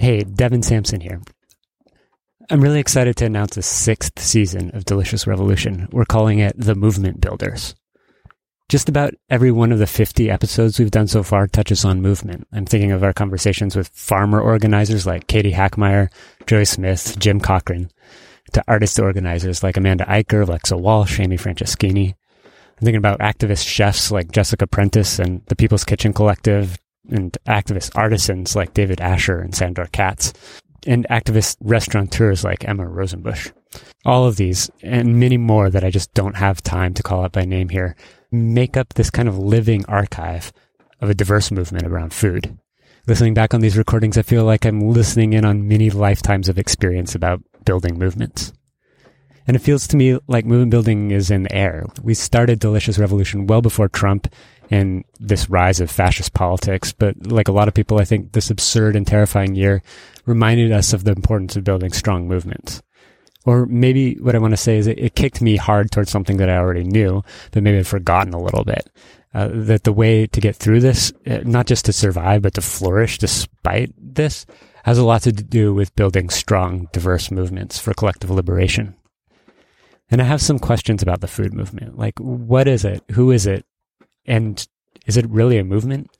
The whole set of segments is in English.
Hey, Devin Sampson here. I'm really excited to announce the sixth season of Delicious Revolution. We're calling it The Movement Builders. Just about every one of the 50 episodes we've done so far touches on movement. I'm thinking of our conversations with farmer organizers like Katie Hackmeyer, Joy Smith, Jim Cochran, to artist organizers like Amanda Eicher, Alexa Walsh, Amy Franceschini. I'm thinking about activist chefs like Jessica Prentice and the People's Kitchen Collective, and activist artisans like David Asher and Sandor Katz, and activist restaurateurs like Emma Rosenbusch. All of these, and many more that I just don't have time to call out by name here, make up this kind of living archive of a diverse movement around food. Listening back on these recordings, I feel like I'm listening in on many lifetimes of experience about building movements. And it feels to me like movement building is in the air. We started Delicious Revolution well before Trump and this rise of fascist politics. But like a lot of people, I think this absurd and terrifying year reminded us of the importance of building strong movements. Or maybe what I want to say is it, it kicked me hard towards something that I already knew, but maybe I'd forgotten a little bit. Uh, that the way to get through this, uh, not just to survive, but to flourish despite this, has a lot to do with building strong, diverse movements for collective liberation. And I have some questions about the food movement. Like, what is it? Who is it? And is it really a movement?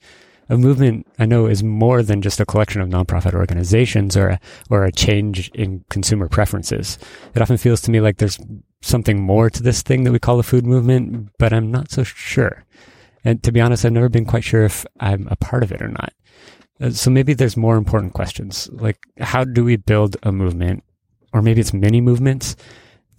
A movement, I know, is more than just a collection of nonprofit organizations or a, or a change in consumer preferences. It often feels to me like there's something more to this thing that we call the food movement, but I'm not so sure. And to be honest, I've never been quite sure if I'm a part of it or not. Uh, so maybe there's more important questions, like how do we build a movement, or maybe it's many movements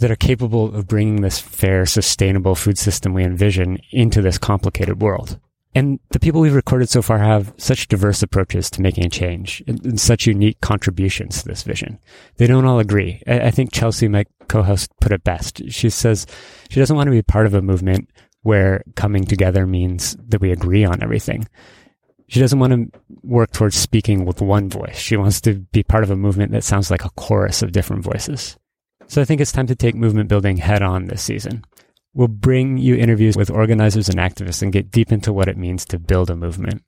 that are capable of bringing this fair, sustainable food system we envision into this complicated world. And the people we've recorded so far have such diverse approaches to making a change and, and such unique contributions to this vision. They don't all agree. I, I think Chelsea, my co-host, put it best. She says she doesn't want to be part of a movement where coming together means that we agree on everything. She doesn't want to work towards speaking with one voice. She wants to be part of a movement that sounds like a chorus of different voices. So I think it's time to take movement building head on this season. We'll bring you interviews with organizers and activists and get deep into what it means to build a movement.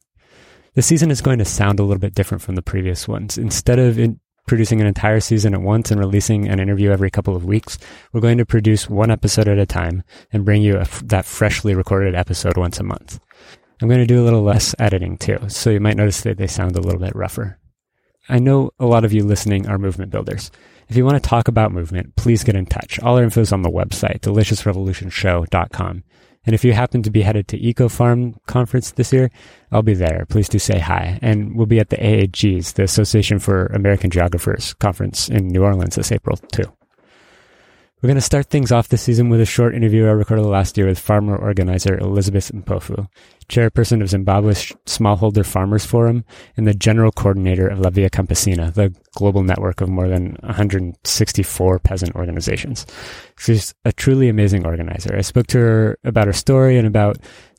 The season is going to sound a little bit different from the previous ones. Instead of in producing an entire season at once and releasing an interview every couple of weeks, we're going to produce one episode at a time and bring you that freshly recorded episode once a month. I'm going to do a little less editing too, so you might notice that they sound a little bit rougher. I know a lot of you listening are movement builders. If you want to talk about movement, please get in touch. All our info is on the website, deliciousrevolutionshow.com. And if you happen to be headed to EcoFarm conference this year, I'll be there. Please do say hi. And we'll be at the AAG's, the Association for American Geographers conference in New Orleans this April too. We're going to start things off this season with a short interview I recorded last year with farmer organizer Elizabeth Mpofu, chairperson of Zimbabwe's Smallholder Farmers Forum and the general coordinator of La Via Campesina, the global network of more than 164 peasant organizations. She's a truly amazing organizer. I spoke to her about her story and about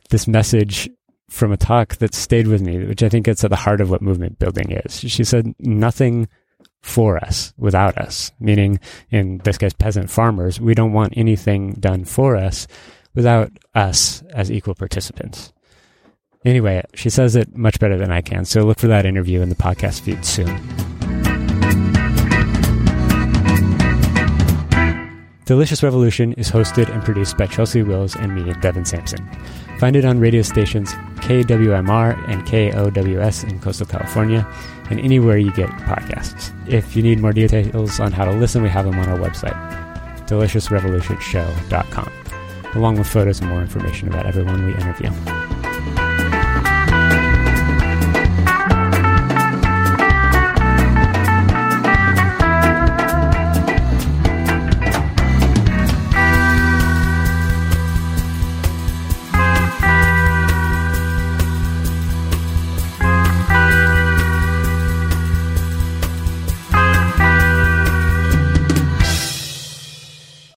this message from a talk that stayed with me, which I think gets at the heart of what movement building is. She said, nothing for us without us, meaning in this case, peasant farmers. We don't want anything done for us without us as equal participants. Anyway, she says it much better than I can, so look for that interview in the podcast feed soon. Delicious Revolution is hosted and produced by Chelsea Wills and me, Devin Sampson. Find it on radio stations KWMR and KOWS in coastal California and anywhere you get podcasts. If you need more details on how to listen, we have them on our website, deliciousrevolutionshow.com, along with photos and more information about everyone we interview.